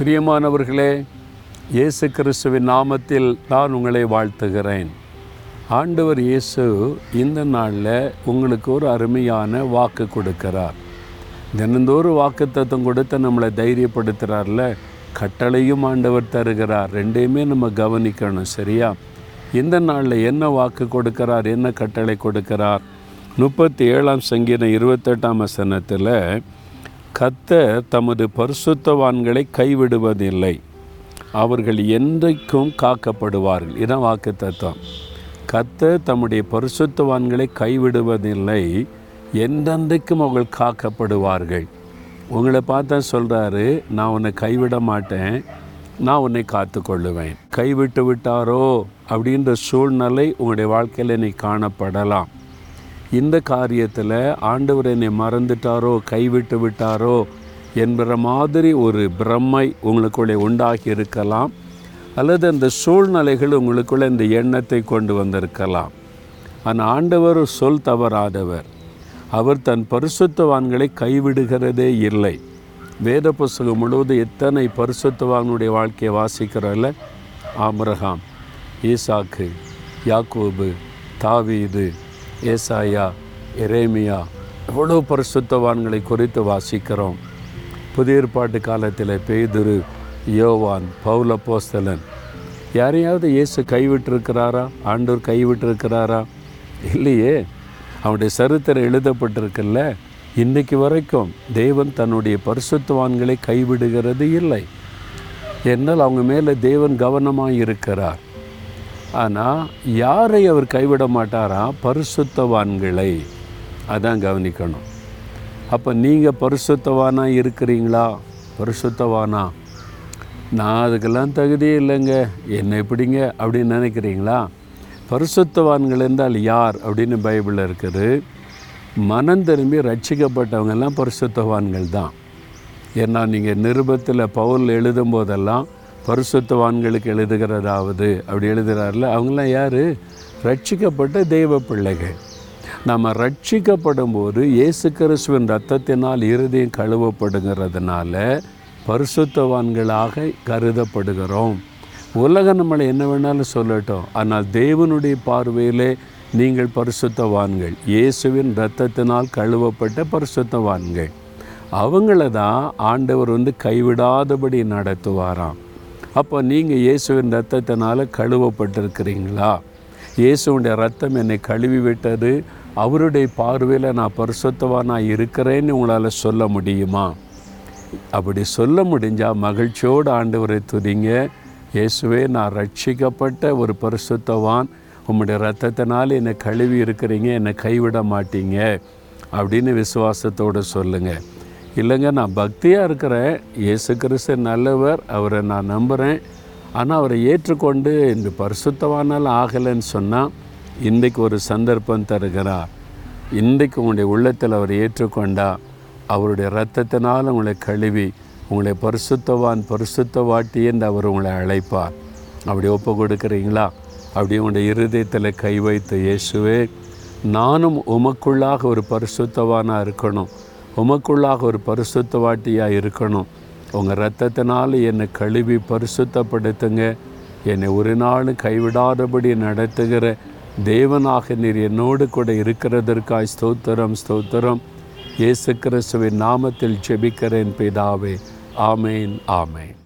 பிரியமானவர்களே இயேசு கிறிஸ்துவின் நாமத்தில் நான் உங்களை வாழ்த்துகிறேன். ஆண்டவர் இயேசு இந்த நாளில் உங்களுக்கு ஒரு அருமையான வாக்கு கொடுக்கிறார். தினந்தோறும் வாக்கு தத்துவம் கொடுத்து நம்மளை தைரியப்படுத்துகிறார்ல கட்டளையும் ஆண்டவர் தருகிறார். ரெண்டையுமே நம்ம கவனிக்கணும் சரியா? இந்த நாளில் என்ன வாக்கு கொடுக்கிறார் என்ன கட்டளை கொடுக்கிறார்? முப்பத்தி ஏழாம் சங்கீதம் இருபத்தெட்டாம் வசனத்தில் கத்தர் தமது பரிசுத்தவான்களை கைவிடுவதில்லை. அவர்கள் என்றைக்கும் காக்கப்படுவார்கள். இதான் வாக்கு தத்துவம் கத்தர் தம்முடைய பரிசுத்தவான்களை கைவிடுவதில்லை. என்றென்றைக்கும் அவர்கள் காக்கப்படுவார்கள். உங்களை பார்த்தா சொல்கிறாரு நான் உன்னை கைவிட மாட்டேன். நான் உன்னை காத்து கொள்ளுவேன் கைவிட்டு விட்டாரோ? அப்படின்ற சூழ்நிலை உங்களுடைய வாழ்க்கையில் இன்னைக்கு காணப்படலாம். இந்த காரியத்தில் ஆண்டவர் என்னை மறந்துட்டாரோ கைவிட்டு விட்டாரோ என்கிற மாதிரி ஒரு பிரம்மை உங்களுக்குள்ளே உண்டாகி இருக்கலாம். அல்லது அந்த சூழ்நிலைகள் உங்களுக்குள்ளே இந்த எண்ணத்தை கொண்டு வந்திருக்கலாம். ஆனால் ஆண்டவர் சொல் தவறாதவர். அவர் தன் பரிசுத்தவான்களை கைவிடுகிறதே இல்லை. வேத புஸ்தகம் முழுவதும் எத்தனை பரிசுத்தவானுடைய வாழ்க்கையை வாசிக்கிறோம்ல ஆமரகாம் ஈசாக்கு யாக்கோபு தாவீது ஏசாயா எரேமியா எவ்வளோ பரிசுத்தவான்களை குறித்து வாசிக்கிறோம். புதிய ஏற்பாட்டு காலத்தில் பேதுரு யோவான் பௌல போஸ்தலன் யாரையாவது இயேசு கைவிட்டிருக்கிறாரா? ஆண்டூர் கைவிட்டிருக்கிறாரா? இல்லையே. அவனுடைய சரித்திரம் எழுதப்பட்டிருக்குல்ல. இன்றைக்கு வரைக்கும் தேவன் தன்னுடைய பரிசுத்தவான்களை கைவிடுகிறது இல்லை. என்னால் அவங்க மேலே தேவன் கவனமாக இருக்கிறார். ஆனால் யாரை அவர் கைவிட மாட்டாரா? பரிசுத்தவான்களை. அதான் கவனிக்கணும். அப்போ நீங்கள் பரிசுத்தவானா இருக்கிறீங்களா? பரிசுத்தவானா? நான் அதுக்கெல்லாம் தகுதியே இல்லைங்க. என்ன எப்படிங்க? அப்படின்னு நினைக்கிறீங்களா? பரிசுத்தவான்கள் என்றால் யார்? அப்படின்னு பைபிளில் இருக்குது. மனம் திரும்பி ரட்சிக்கப்பட்டவங்கெல்லாம் பரிசுத்தவான்கள் தான். ஏன்னா நீங்கள் நிருபத்தில் பவுல் எழுதும் போதெல்லாம் பரிசுத்தவான்களுக்கு எழுதுகிறதாவது அப்படி எழுதுகிறார்ல அவங்களாம் யார்? ரட்சிக்கப்பட்ட தெய்வ பிள்ளைகள். நம்ம ரட்சிக்கப்படும் போது இயேசு கிறிஸ்துவின் ரத்தத்தினால் இருதயம் கழுவப்படுகிறதுனால பரிசுத்தவான்களாக கருதப்படுகிறோம். உலகம் நம்மளை என்ன வேணாலும் சொல்லட்டும். ஆனால் தேவனுடைய பார்வையிலே நீங்கள் பரிசுத்தவான்கள். இயேசுவின் இரத்தத்தினால் கழுவப்பட்ட பரிசுத்தவான்கள். அவங்கள தான் ஆண்டவர் வந்து கைவிடாதபடி நடத்துவாராம். அப்போ நீங்கள் இயேசுவின் ரத்தத்தினால் கழுவப்பட்டிருக்கிறீங்களா? இயேசுடைய ரத்தம் என்னை கழுவி விட்டது அவருடைய பார்வையில் நான் பரிசுத்தவானாக இருக்கிறேன்னு உங்களால் சொல்ல முடியுமா? அப்படி சொல்ல முடிஞ்சால் மகிழ்ச்சியோடு ஆண்டவரை துதிங்க. இயேசுவே நான் ரட்சிக்கப்பட்ட ஒரு பரிசுத்தவான். உம்முடைய ரத்தத்தினால் என்னை கழுவி இருக்கிறீங்க என்னை கைவிட மாட்டீங்க அப்படின்னு விசுவாசத்தோடு சொல்லுங்கள் இல்லைங்க நான் பக்தியாக இருக்கிறேன். இயேசு கிறிஸ்து நல்லவர். அவரை நான் நம்புகிறேன் ஆனால் அவரை ஏற்றுக்கொண்டு இந்த பரிசுத்தவானால் ஆகலைன்னு சொன்னால் இன்றைக்கு ஒரு சந்தர்ப்பம் தருகிறார் இன்றைக்கு உங்களுடைய உள்ளத்தில் அவர் ஏற்றுக்கொண்டா அவருடைய இரத்தத்தினால் உங்களை கழுவி உங்களை பரிசுத்தவான் பரிசுத்தவாட்டி என்று அவர் உங்களை அழைப்பார். அப்படி ஒப்பு கொடுக்குறீங்களா? அப்படி உங்களுடைய இருதயத்தில் கை வைத்த இயேசுவே நானும் உமக்குள்ளாக ஒரு பரிசுத்தவானாக இருக்கணும். உமக்குள்ளாக ஒரு பரிசுத்தவாட்டியாக இருக்கணும். உங்கள் ரத்தத்தினால் என்னை கழுவி பரிசுத்தப்படுத்துங்க. என்னை ஒரு நாள் கைவிடாதபடி நடத்துகிற தேவனாக நீர் என்னோடு கூட இருக்கிறதற்காய் ஸ்தோத்திரம் ஸ்தோத்திரம். இயேசு கிறிஸ்துவின் நாமத்தில் ஜெபிக்கிறேன் பிதாவே. ஆமேன் ஆமேன்.